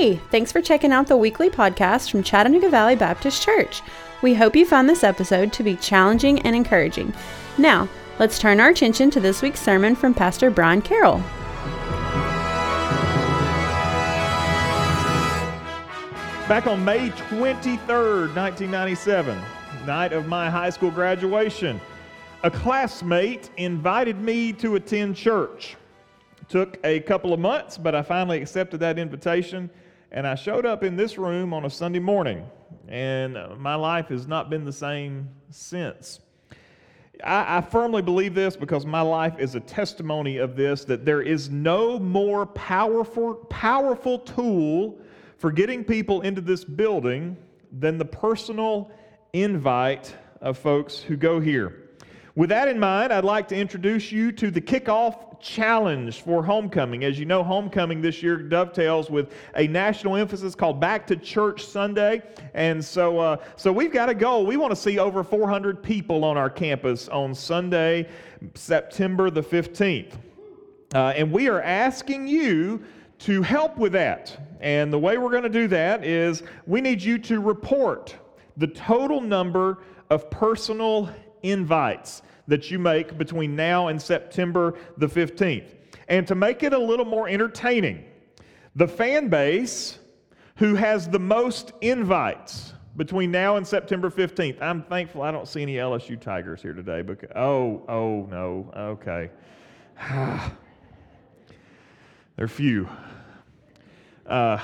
Hey, thanks for checking out the weekly podcast from Chattanooga Valley Baptist Church. We hope you found this episode to be challenging and encouraging. Now, let's turn our attention to this week's sermon from Pastor Brian Carroll. Back on May 23rd, 1997, night of my high school graduation, a classmate invited me to attend church. Took a couple of months, but I finally accepted that invitation and I showed up in this room on a Sunday morning, and my life has not been the same since. I, I, firmly believe this because my life is a testimony of this that there is no more powerful, powerful tool for getting people into this building than the personal invite of folks who go here. With that in mind, I'd like to introduce you to the kickoff challenge for homecoming. As you know, homecoming this year dovetails with a national emphasis called Back to Church Sunday. And so, uh, so we've got a goal. We want to see over 400 people on our campus on Sunday, September the 15th. Uh, and we are asking you to help with that. And the way we're going to do that is we need you to report the total number of personal invites that you make between now and September the 15th. And to make it a little more entertaining, the fan base who has the most invites between now and September 15th. I'm thankful I don't see any LSU Tigers here today because oh, oh no. Okay. They're few. Uh,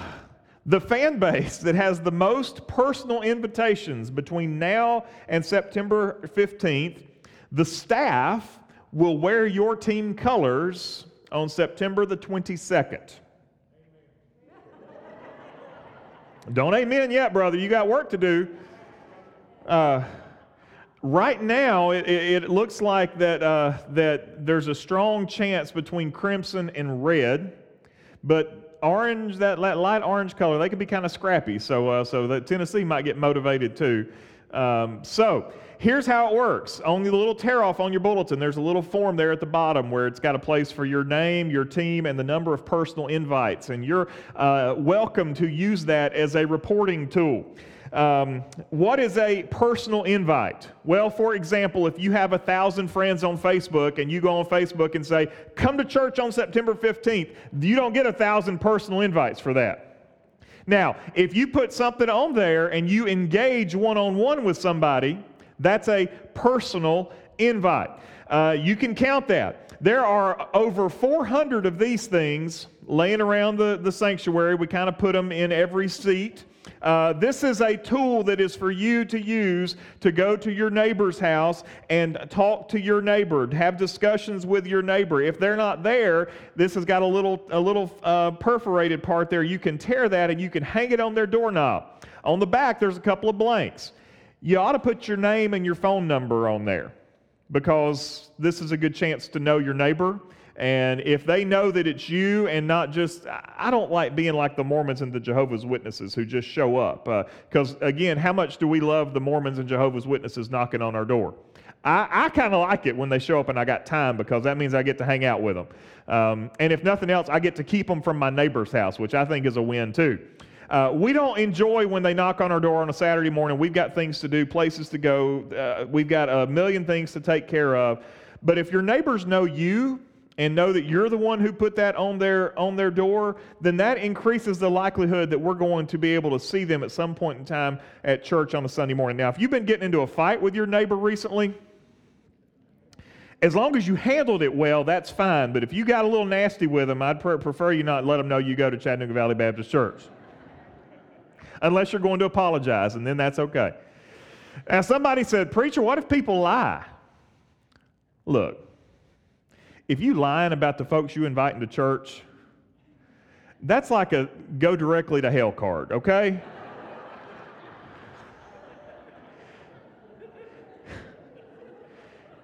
the fan base that has the most personal invitations between now and September 15th, the staff will wear your team colors on September the 22nd. Don't amen yet, brother. You got work to do. Uh, right now, it, it, looks like that, uh, that there's a strong chance between crimson and red, but orange, that, that light orange color, they can be kind of scrappy. So, uh, so that Tennessee might get motivated too. Um, so here's how it works. On the little tear off on your bulletin, there's a little form there at the bottom where it's got a place for your name, your team, and the number of personal invites. And you're uh, welcome to use that as a reporting tool. Um, what is a personal invite? Well, for example, if you have a thousand friends on Facebook and you go on Facebook and say, Come to church on September 15th, you don't get a thousand personal invites for that. Now, if you put something on there and you engage one on one with somebody, that's a personal invite. Uh, you can count that. There are over 400 of these things laying around the, the sanctuary. We kind of put them in every seat. Uh, this is a tool that is for you to use to go to your neighbor's house and talk to your neighbor, have discussions with your neighbor. If they're not there, this has got a little, a little uh, perforated part there. You can tear that and you can hang it on their doorknob. On the back, there's a couple of blanks. You ought to put your name and your phone number on there because this is a good chance to know your neighbor and if they know that it's you and not just, I don't like being like the Mormons and the Jehovah's Witnesses who just show up. Because uh, again, how much do we love the Mormons and Jehovah's Witnesses knocking on our door? I, I kind of like it when they show up and I got time because that means I get to hang out with them. Um, and if nothing else, I get to keep them from my neighbor's house, which I think is a win too. Uh, we don't enjoy when they knock on our door on a Saturday morning. We've got things to do, places to go, uh, we've got a million things to take care of. But if your neighbors know you and know that you're the one who put that on their on their door, then that increases the likelihood that we're going to be able to see them at some point in time at church on a Sunday morning. Now, if you've been getting into a fight with your neighbor recently, as long as you handled it well, that's fine. But if you got a little nasty with them, I'd prefer you not let them know you go to Chattanooga Valley Baptist Church. Unless you're going to apologize, and then that's okay. Now, somebody said, Preacher, what if people lie? Look, if you lying about the folks you invite into church, that's like a go directly to hell card, okay?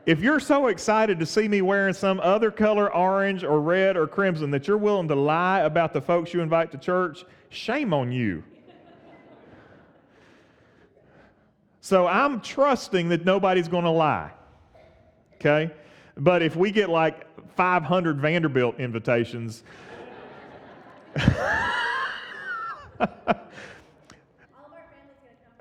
if you're so excited to see me wearing some other color, orange or red or crimson, that you're willing to lie about the folks you invite to church, shame on you. So I'm trusting that nobody's going to lie. Okay? But if we get like 500 Vanderbilt invitations,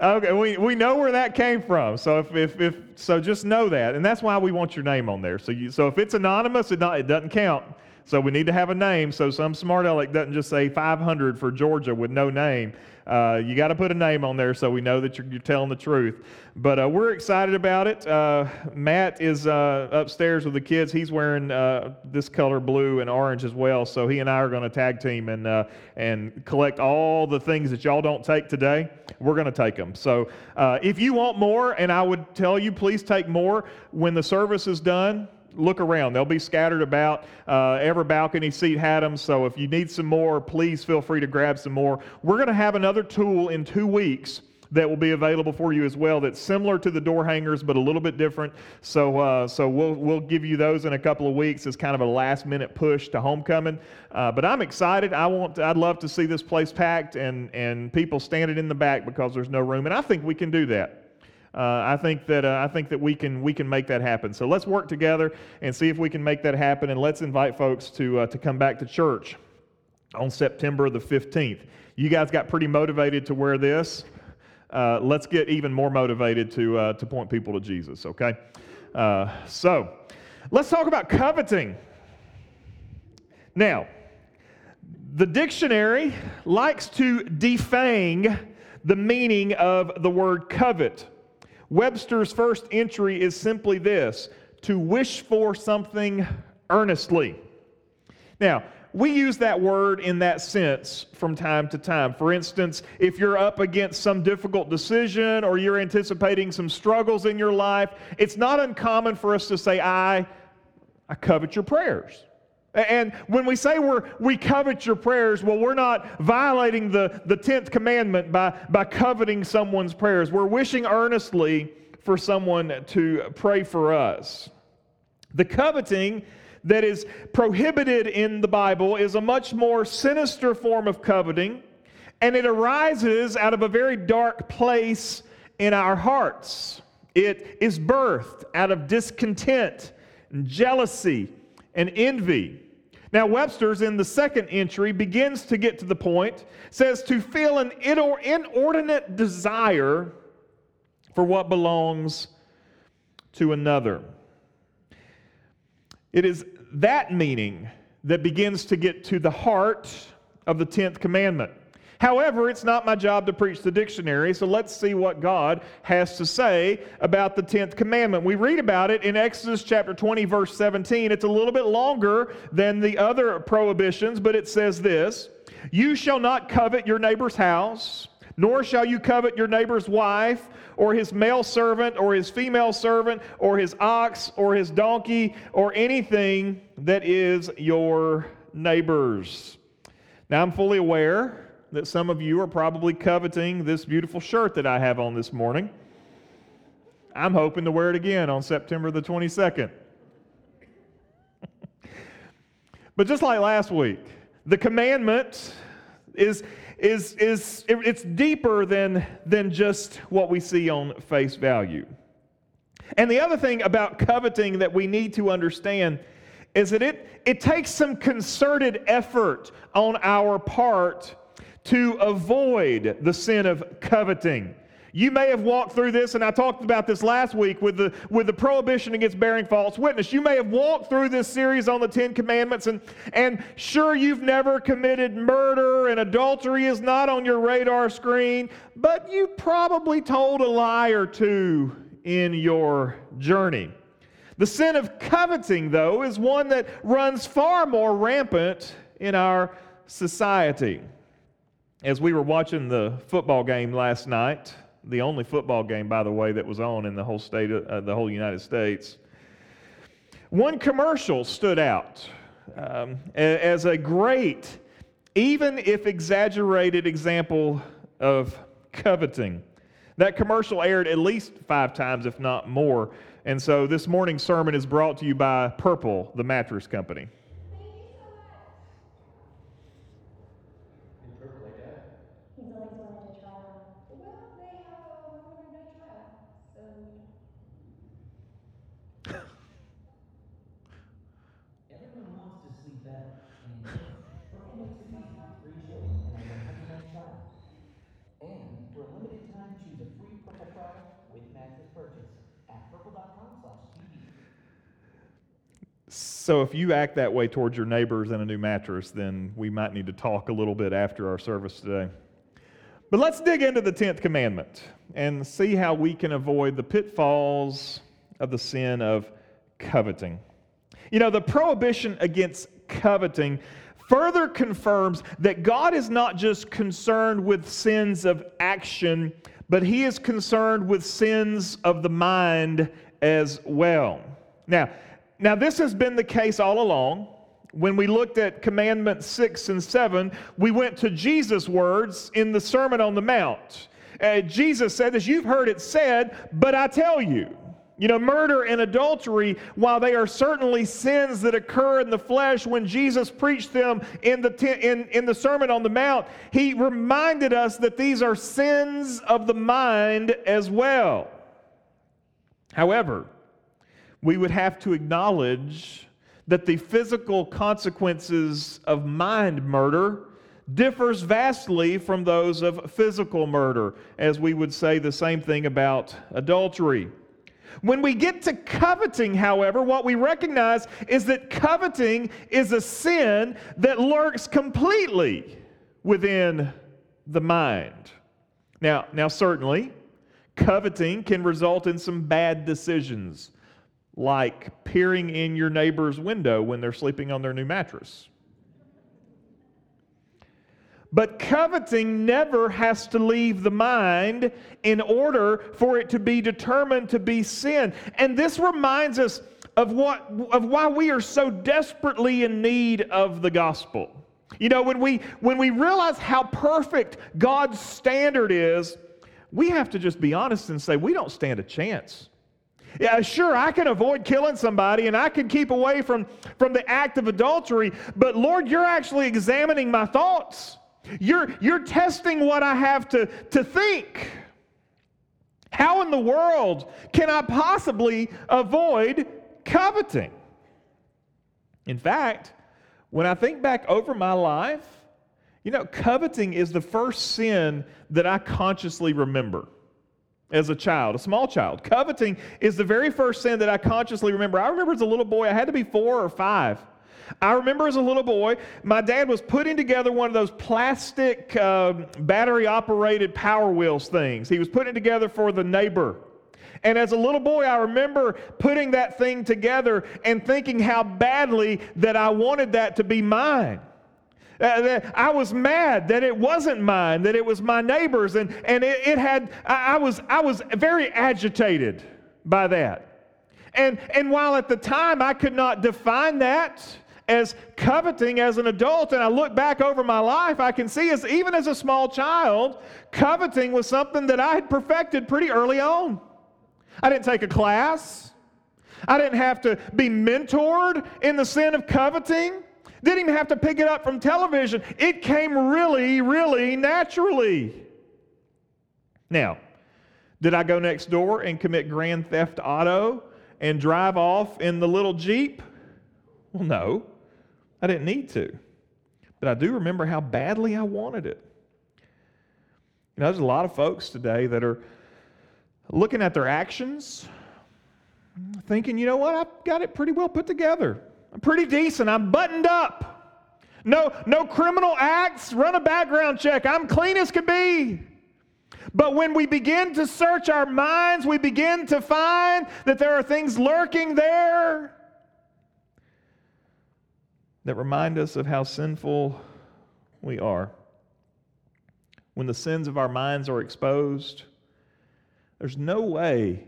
Okay, we, we know where that came from. So if, if, if so, just know that, and that's why we want your name on there. So you, so if it's anonymous, it, not, it doesn't count. So we need to have a name. So some smart aleck doesn't just say 500 for Georgia with no name. Uh, you got to put a name on there so we know that you're, you're telling the truth. But uh, we're excited about it. Uh, Matt is uh, upstairs with the kids. He's wearing uh, this color blue and orange as well. So he and I are going to tag team and, uh, and collect all the things that y'all don't take today. We're going to take them. So if you want more, and I would tell you, please take more when the service is done look around. They'll be scattered about. Uh, every balcony seat had them. So if you need some more, please feel free to grab some more. We're going to have another tool in two weeks that will be available for you as well. That's similar to the door hangers, but a little bit different. So, uh, so we'll we'll give you those in a couple of weeks as kind of a last minute push to homecoming. Uh, but I'm excited. I want. I'd love to see this place packed and and people standing in the back because there's no room, and I think we can do that. Uh, I think that uh, I think that we can we can make that happen. So let's work together and see if we can make that happen, and let's invite folks to uh, to come back to church on September the 15th. You guys got pretty motivated to wear this. Uh, let's get even more motivated to uh, to point people to Jesus. Okay, uh, so let's talk about coveting. Now, the dictionary likes to defang the meaning of the word covet. Webster's first entry is simply this to wish for something earnestly. Now, we use that word in that sense from time to time. For instance, if you're up against some difficult decision or you're anticipating some struggles in your life, it's not uncommon for us to say, I, I covet your prayers. And when we say we're, we covet your prayers, well, we're not violating the, the 10th commandment by, by coveting someone's prayers. We're wishing earnestly for someone to pray for us. The coveting that is prohibited in the Bible is a much more sinister form of coveting, and it arises out of a very dark place in our hearts. It is birthed out of discontent, and jealousy, and envy. Now, Webster's in the second entry begins to get to the point, says to feel an inordinate desire for what belongs to another. It is that meaning that begins to get to the heart of the 10th commandment. However, it's not my job to preach the dictionary, so let's see what God has to say about the 10th commandment. We read about it in Exodus chapter 20, verse 17. It's a little bit longer than the other prohibitions, but it says this You shall not covet your neighbor's house, nor shall you covet your neighbor's wife, or his male servant, or his female servant, or his ox, or his donkey, or anything that is your neighbor's. Now, I'm fully aware that some of you are probably coveting this beautiful shirt that I have on this morning. I'm hoping to wear it again on September the 22nd. but just like last week, the commandment is, is, is it's deeper than, than just what we see on face value. And the other thing about coveting that we need to understand is that it, it takes some concerted effort on our part to avoid the sin of coveting. You may have walked through this, and I talked about this last week with the, with the prohibition against bearing false witness. You may have walked through this series on the Ten Commandments, and, and sure, you've never committed murder, and adultery is not on your radar screen, but you probably told a lie or two in your journey. The sin of coveting, though, is one that runs far more rampant in our society. As we were watching the football game last night, the only football game, by the way, that was on in the whole state, uh, the whole United States, one commercial stood out um, as a great, even if exaggerated, example of coveting. That commercial aired at least five times, if not more. And so this morning's sermon is brought to you by Purple, the mattress company. So if you act that way towards your neighbors in a new mattress, then we might need to talk a little bit after our service today. But let's dig into the 10th commandment and see how we can avoid the pitfalls of the sin of coveting. You know, the prohibition against coveting further confirms that God is not just concerned with sins of action, but He is concerned with sins of the mind as well. Now, now this has been the case all along. When we looked at commandments 6 and 7, we went to Jesus' words in the Sermon on the Mount. Uh, Jesus said this, you've heard it said, but I tell you. You know, murder and adultery, while they are certainly sins that occur in the flesh, when Jesus preached them in the, in, in the Sermon on the Mount, he reminded us that these are sins of the mind as well. However, we would have to acknowledge that the physical consequences of mind murder differs vastly from those of physical murder, as we would say the same thing about adultery. When we get to coveting, however, what we recognize is that coveting is a sin that lurks completely within the mind. Now, now certainly, coveting can result in some bad decisions like peering in your neighbor's window when they're sleeping on their new mattress. But coveting never has to leave the mind in order for it to be determined to be sin. And this reminds us of what of why we are so desperately in need of the gospel. You know, when we when we realize how perfect God's standard is, we have to just be honest and say we don't stand a chance. Yeah, sure, I can avoid killing somebody and I can keep away from, from the act of adultery, but Lord, you're actually examining my thoughts. You're, you're testing what I have to, to think. How in the world can I possibly avoid coveting? In fact, when I think back over my life, you know, coveting is the first sin that I consciously remember as a child, a small child. Coveting is the very first sin that I consciously remember. I remember as a little boy, I had to be four or five. I remember as a little boy, my dad was putting together one of those plastic uh, battery operated power wheels things. He was putting it together for the neighbor. And as a little boy, I remember putting that thing together and thinking how badly that I wanted that to be mine. Uh, I was mad that it wasn't mine, that it was my neighbor's, and, and it, it had, I, I, was, I was very agitated by that. And, and while at the time I could not define that as coveting as an adult, and I look back over my life, I can see as even as a small child, coveting was something that I had perfected pretty early on. I didn't take a class. I didn't have to be mentored in the sin of coveting. Didn't even have to pick it up from television. It came really, really naturally. Now, did I go next door and commit grand theft auto and drive off in the little Jeep? Well, no, I didn't need to. But I do remember how badly I wanted it. You know, there's a lot of folks today that are looking at their actions, thinking, you know what, I've got it pretty well put together. I'm pretty decent. I'm buttoned up. No, no criminal acts. Run a background check. I'm clean as could be. But when we begin to search our minds, we begin to find that there are things lurking there that remind us of how sinful we are. When the sins of our minds are exposed, there's no way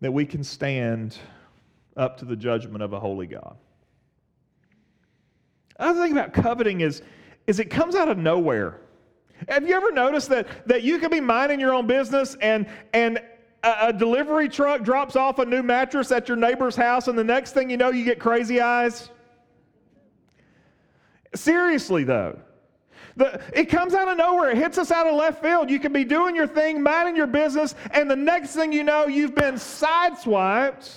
that we can stand up to the judgment of a holy God. Another thing about coveting is, is it comes out of nowhere. Have you ever noticed that, that you can be minding your own business and, and a, a delivery truck drops off a new mattress at your neighbor's house, and the next thing you know, you get crazy eyes? Seriously, though. The, it comes out of nowhere. It hits us out of left field. You can be doing your thing, minding your business, and the next thing you know, you've been sideswiped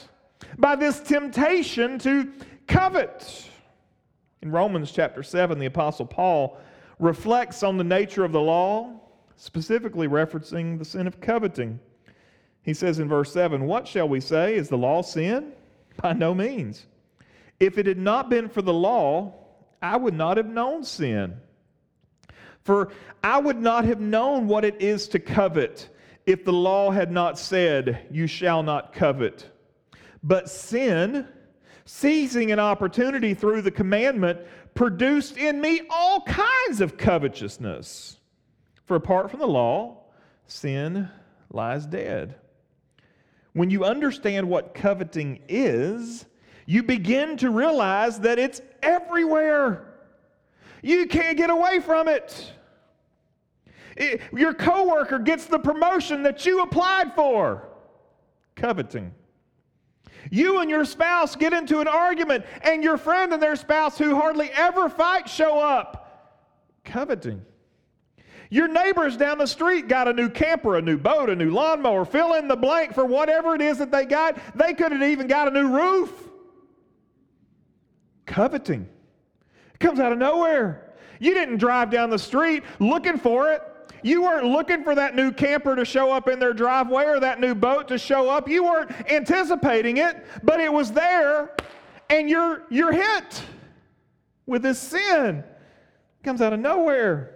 by this temptation to covet. In Romans chapter 7, the Apostle Paul reflects on the nature of the law, specifically referencing the sin of coveting. He says in verse 7, What shall we say? Is the law sin? By no means. If it had not been for the law, I would not have known sin. For I would not have known what it is to covet if the law had not said, You shall not covet. But sin, seizing an opportunity through the commandment, produced in me all kinds of covetousness. For apart from the law, sin lies dead. When you understand what coveting is, you begin to realize that it's everywhere. You can't get away from it. it your coworker gets the promotion that you applied for. Coveting. You and your spouse get into an argument, and your friend and their spouse, who hardly ever fight, show up. Coveting. Your neighbors down the street got a new camper, a new boat, a new lawnmower, fill in the blank for whatever it is that they got. They could have even got a new roof. Coveting. It comes out of nowhere. You didn't drive down the street looking for it. You weren't looking for that new camper to show up in their driveway or that new boat to show up. You weren't anticipating it, but it was there, and you're, you're hit with this sin. It comes out of nowhere.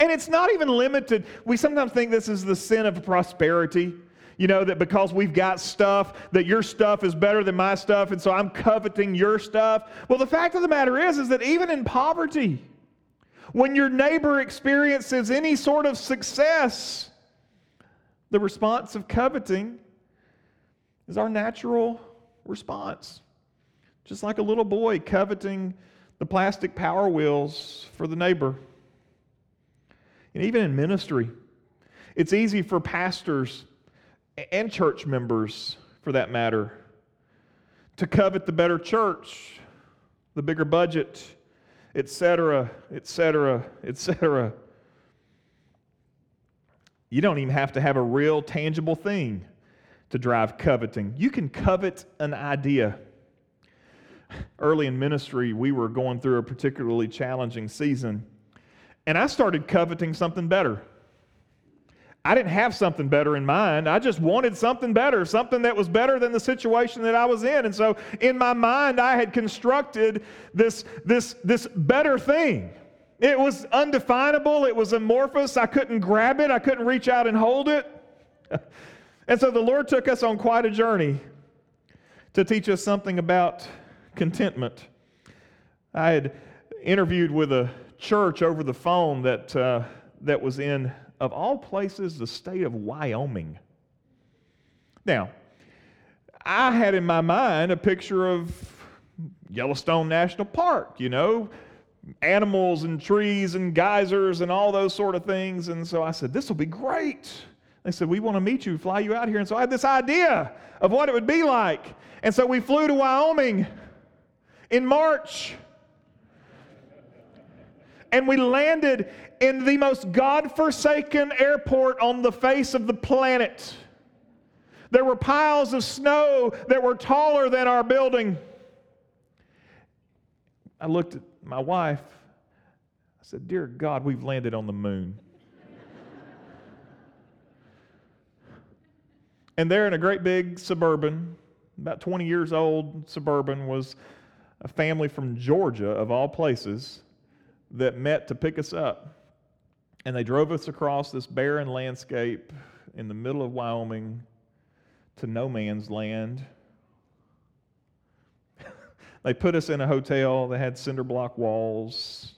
And it's not even limited. We sometimes think this is the sin of prosperity. You know, that because we've got stuff, that your stuff is better than my stuff, and so I'm coveting your stuff. Well, the fact of the matter is, is that even in poverty, when your neighbor experiences any sort of success, the response of coveting is our natural response. Just like a little boy coveting the plastic power wheels for the neighbor. And even in ministry, it's easy for pastors and church members, for that matter, to covet the better church, the bigger budget, etc., etc., etc. You don't even have to have a real tangible thing to drive coveting. You can covet an idea. Early in ministry, we were going through a particularly challenging season, and I started coveting something better. I didn't have something better in mind. I just wanted something better, something that was better than the situation that I was in. And so in my mind, I had constructed this, this, this better thing. It was undefinable, it was amorphous. I couldn't grab it, I couldn't reach out and hold it. and so the Lord took us on quite a journey to teach us something about contentment. I had interviewed with a church over the phone that, uh, that was in of all places, the state of Wyoming. Now, I had in my mind a picture of Yellowstone National Park, you know, animals and trees and geysers and all those sort of things. And so I said, This will be great. They said, We want to meet you, fly you out here. And so I had this idea of what it would be like. And so we flew to Wyoming in March. And we landed in the most God-forsaken airport on the face of the planet. There were piles of snow that were taller than our building. I looked at my wife. I said, Dear God, we've landed on the moon. and there in a great big suburban, about 20 years old suburban, was a family from Georgia, of all places, that met to pick us up. And they drove us across this barren landscape in the middle of Wyoming to no man's land. they put us in a hotel that had cinder block walls.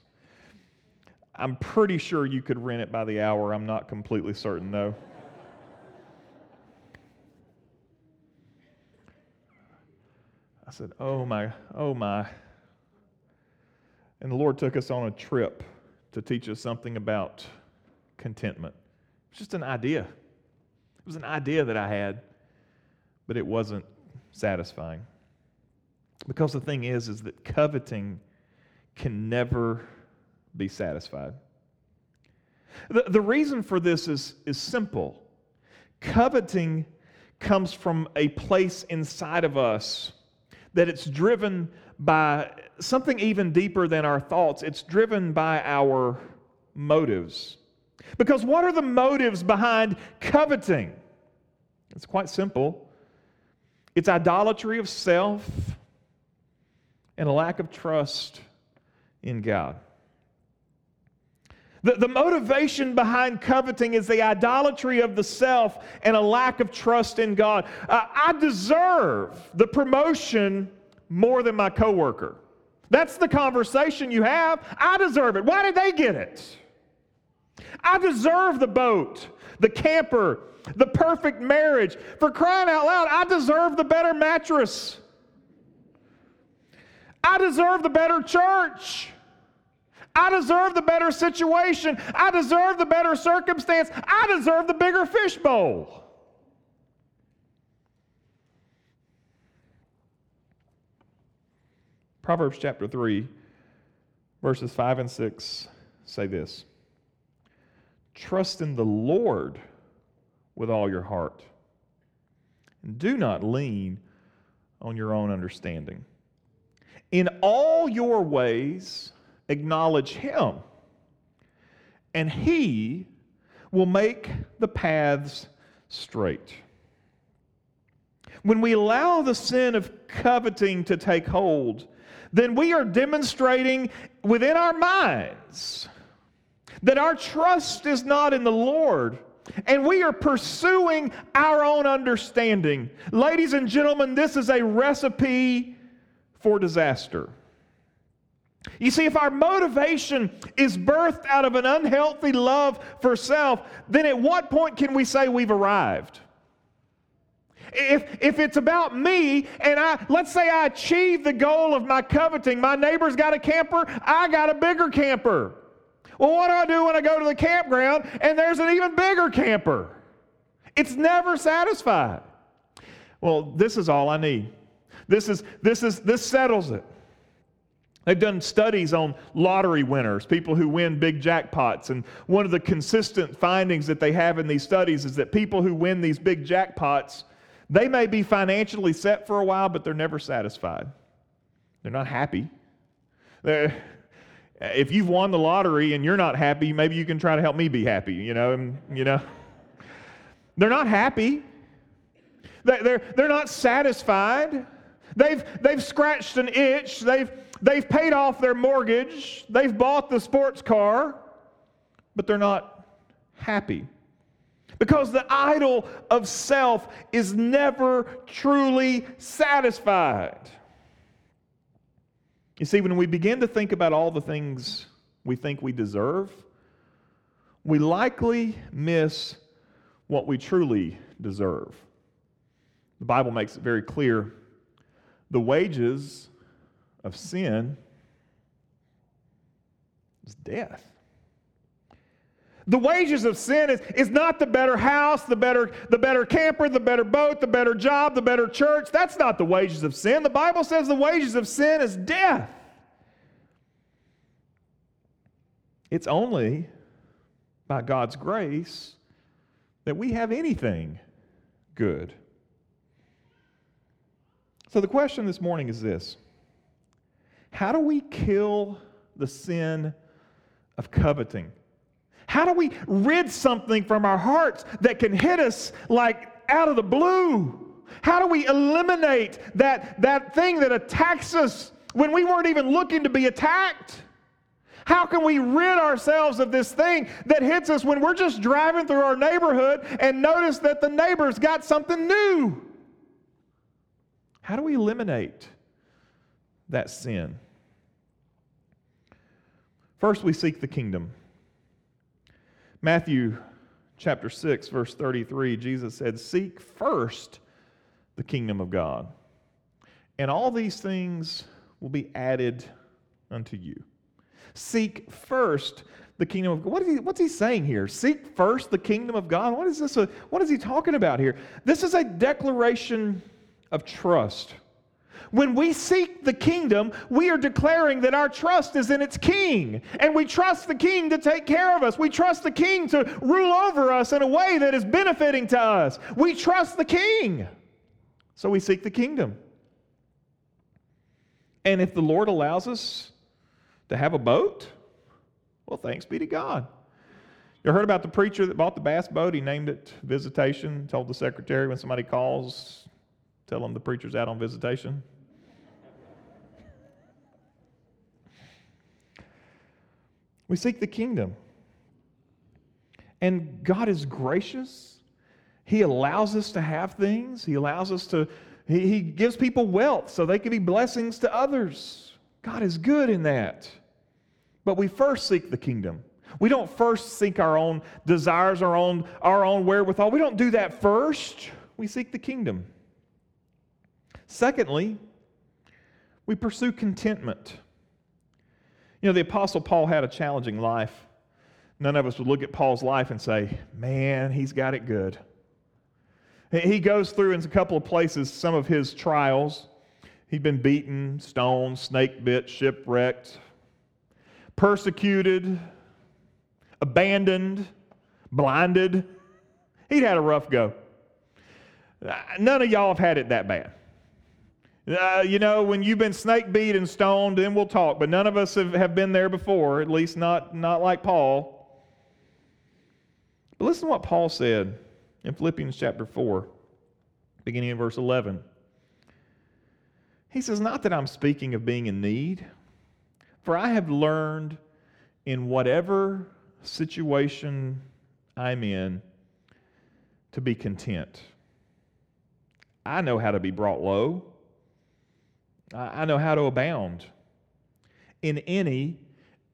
I'm pretty sure you could rent it by the hour. I'm not completely certain, though. I said, Oh my, oh my. And the Lord took us on a trip to teach us something about contentment. It was just an idea. It was an idea that I had, but it wasn't satisfying. Because the thing is, is that coveting can never be satisfied. The, the reason for this is, is simple. Coveting comes from a place inside of us that it's driven by something even deeper than our thoughts. It's driven by our motives. Because what are the motives behind coveting? It's quite simple it's idolatry of self, and a lack of trust in God. The, the motivation behind coveting is the idolatry of the self and a lack of trust in God. Uh, I deserve the promotion more than my coworker. That's the conversation you have. I deserve it. Why did they get it? I deserve the boat, the camper, the perfect marriage. For crying out loud, I deserve the better mattress. I deserve the better church. I deserve the better situation. I deserve the better circumstance. I deserve the bigger fishbowl. Proverbs chapter 3, verses 5 and 6 say this Trust in the Lord with all your heart, and do not lean on your own understanding. In all your ways, acknowledge Him, and He will make the paths straight. When we allow the sin of coveting to take hold, then we are demonstrating within our minds that our trust is not in the Lord. And we are pursuing our own understanding. Ladies and gentlemen, this is a recipe for disaster. You see, if our motivation is birthed out of an unhealthy love for self, then at what point can we say we've arrived? If, if it's about me and I, let's say I achieve the goal of my coveting, my neighbor's got a camper, I got a bigger camper. Well, what do I do when I go to the campground and there's an even bigger camper? It's never satisfied. Well, this is all I need. This is this is this settles it. They've done studies on lottery winners, people who win big jackpots. And one of the consistent findings that they have in these studies is that people who win these big jackpots, they may be financially set for a while, but they're never satisfied. They're not happy. They're, if you've won the lottery and you're not happy, maybe you can try to help me be happy, you know, and, you know. They're not happy. They're, they're not satisfied. They've, they've scratched an itch. They've, they've paid off their mortgage. They've bought the sports car, but they're not happy. Because the idol of self is never truly satisfied. You see, when we begin to think about all the things we think we deserve, we likely miss what we truly deserve. The Bible makes it very clear the wages of sin is death. The wages of sin is, is not the better house, the better, the better camper, the better boat, the better job, the better church. That's not the wages of sin. The Bible says the wages of sin is death. It's only by God's grace that we have anything good. So the question this morning is this How do we kill the sin of coveting? How do we rid something from our hearts that can hit us like out of the blue? How do we eliminate that, that thing that attacks us when we weren't even looking to be attacked? How can we rid ourselves of this thing that hits us when we're just driving through our neighborhood and notice that the neighbor's got something new? How do we eliminate that sin? First, we seek the kingdom. Matthew chapter 6, verse 33, Jesus said, Seek first the kingdom of God, and all these things will be added unto you. Seek first the kingdom of God. What is he, what's he saying here? Seek first the kingdom of God? What is this? A, what is he talking about here? This is a declaration of trust. When we seek the kingdom, we are declaring that our trust is in its king. And we trust the king to take care of us. We trust the king to rule over us in a way that is benefiting to us. We trust the king. So we seek the kingdom. And if the Lord allows us to have a boat, well, thanks be to God. You heard about the preacher that bought the bass boat? He named it Visitation, told the secretary when somebody calls, Tell them the preacher's out on visitation. we seek the kingdom. And God is gracious. He allows us to have things, He allows us to, He, he gives people wealth so they can be blessings to others. God is good in that. But we first seek the kingdom. We don't first seek our own desires, our own, our own wherewithal. We don't do that first. We seek the kingdom. Secondly, we pursue contentment. You know, the Apostle Paul had a challenging life. None of us would look at Paul's life and say, man, he's got it good. He goes through in a couple of places some of his trials. He'd been beaten, stoned, snake bit, shipwrecked, persecuted, abandoned, blinded. He'd had a rough go. None of y'all have had it that bad. Uh, you know, when you've been snake beat and stoned, then we'll talk. But none of us have, have been there before, at least not, not like Paul. But listen to what Paul said in Philippians chapter 4, beginning in verse 11. He says, Not that I'm speaking of being in need, for I have learned in whatever situation I'm in to be content. I know how to be brought low. I know how to abound in any,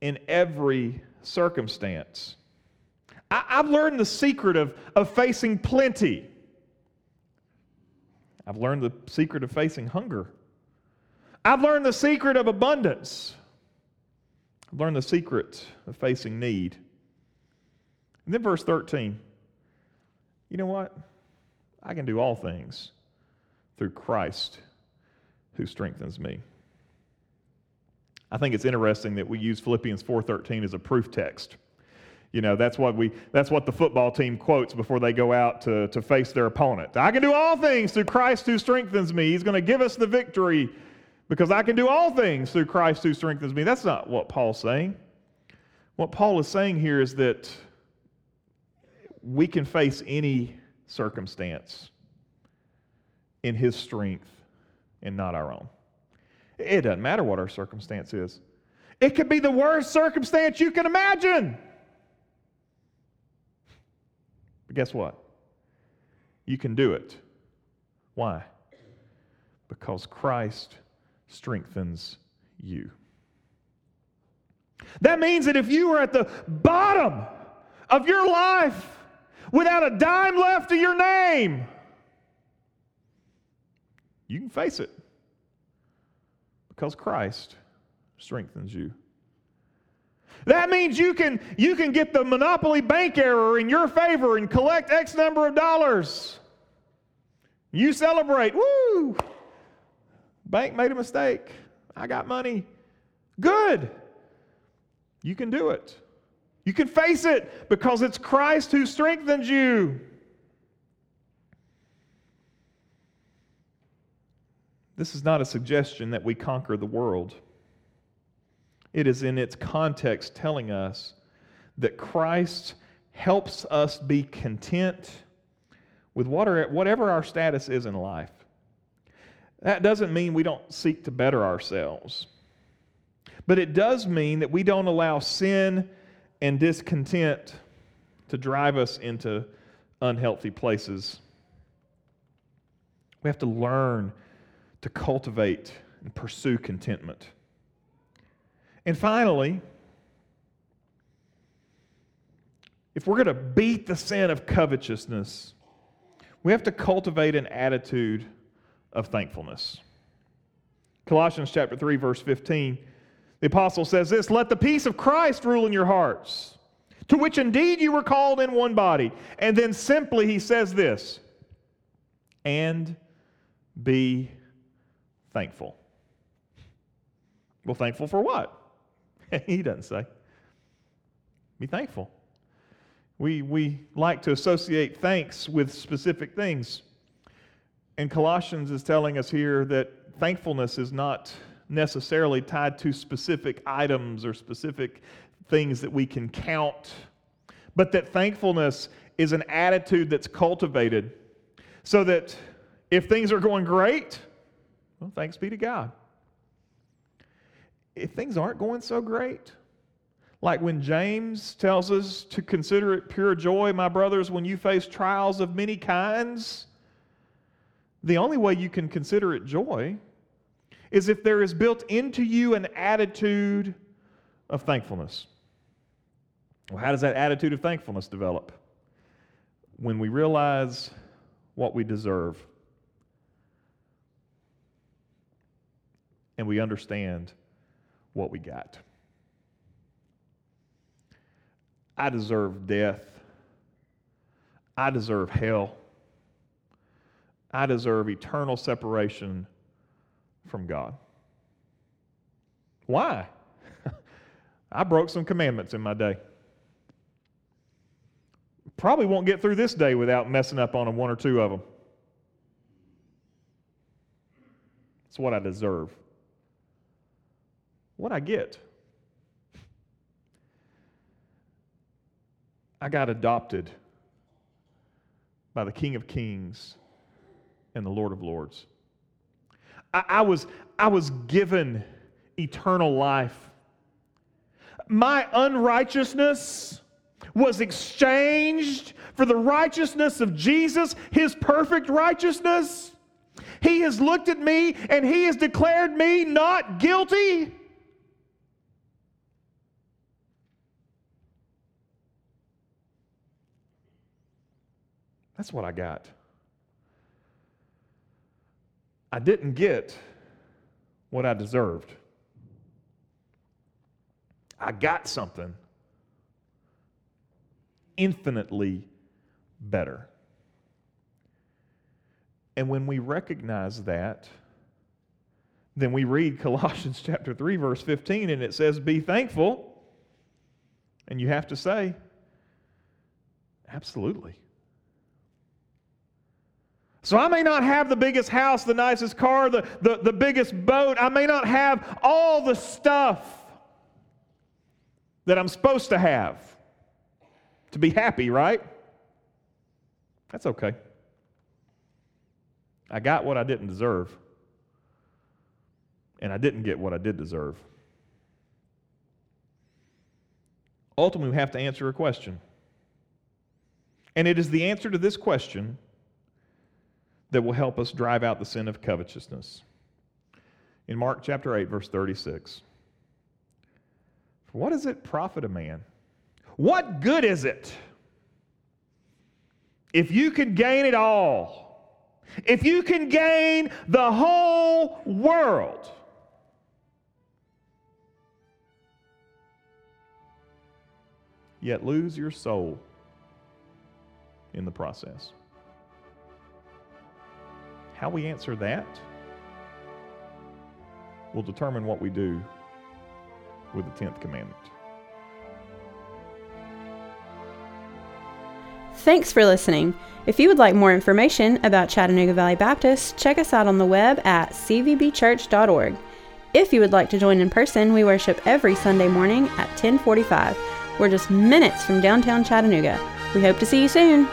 in every circumstance. I, have learned the secret of, of facing plenty. I've learned the secret of facing hunger. I've learned the secret of abundance. I've learned the secret of facing need. And then verse 13. You know what? I can do all things through Christ who strengthens me. I think it's interesting that we use Philippians 4:13 as a proof text. You know, that's what we that's what the football team quotes before they go out to, to face their opponent. I can do all things through Christ who strengthens me. He's going to give us the victory because I can do all things through Christ who strengthens me. That's not what Paul's saying. What Paul is saying here is that we can face any circumstance in his strength and not our own. It doesn't matter what our circumstance is. It could be the worst circumstance you can imagine. But guess what? You can do it. Why? Because Christ strengthens you. That means that if you are at the bottom of your life without a dime left to your name, you can face it because Christ strengthens you. That means you can, you can get the monopoly bank error in your favor and collect X number of dollars. You celebrate. Woo! Bank made a mistake. I got money. Good. You can do it. You can face it because it's Christ who strengthens you. This is not a suggestion that we conquer the world. It is in its context telling us that Christ helps us be content with whatever our status is in life. That doesn't mean we don't seek to better ourselves, but it does mean that we don't allow sin and discontent to drive us into unhealthy places. We have to learn to cultivate and pursue contentment. And finally, if we're going to beat the sin of covetousness, we have to cultivate an attitude of thankfulness. Colossians chapter 3 verse 15, the apostle says this, "Let the peace of Christ rule in your hearts, to which indeed you were called in one body." And then simply he says this, "And be thankful." Well, thankful for what? he doesn't say. Be thankful. We, we like to associate thanks with specific things. And Colossians is telling us here that thankfulness is not necessarily tied to specific items or specific things that we can count, but that thankfulness is an attitude that's cultivated so that if things are going great, well, thanks be to God if things aren't going so great, Like when James tells us to consider it pure joy, my brothers, when you face trials of many kinds, the only way you can consider it joy is if there is built into you an attitude of thankfulness. Well, how does that attitude of thankfulness develop? When we realize what we deserve and we understand what we got. I deserve death. I deserve hell. I deserve eternal separation from God. Why? I broke some commandments in my day. Probably won't get through this day without messing up on one or two of them. It's what I deserve. What I get. I got adopted by the King of Kings and the Lord of Lords. I, I, was, I was given eternal life. My unrighteousness was exchanged for the righteousness of Jesus, his perfect righteousness. He has looked at me and he has declared me not guilty. That's what I got. I didn't get what I deserved. I got something infinitely better. And when we recognize that, then we read Colossians chapter 3 verse 15 and it says be thankful. And you have to say absolutely. So I may not have the biggest house, the nicest car, the, the, the biggest boat. I may not have all the stuff that I'm supposed to have to be happy, right? That's okay. I got what I didn't deserve, and I didn't get what I did deserve. Ultimately, we have to answer a question. And it is the answer to this question that will help us drive out the sin of covetousness. In Mark chapter 8, verse 36, For what does it profit a man? What good is it if you can gain it all? If you can gain the whole world? Yet lose your soul in the process. How we answer that will determine what we do with the 10th commandment. Thanks for listening. If you would like more information about Chattanooga Valley Baptist, check us out on the web at cvbchurch.org. If you would like to join in person, we worship every Sunday morning at 1045. We're just minutes from downtown Chattanooga. We hope to see you soon.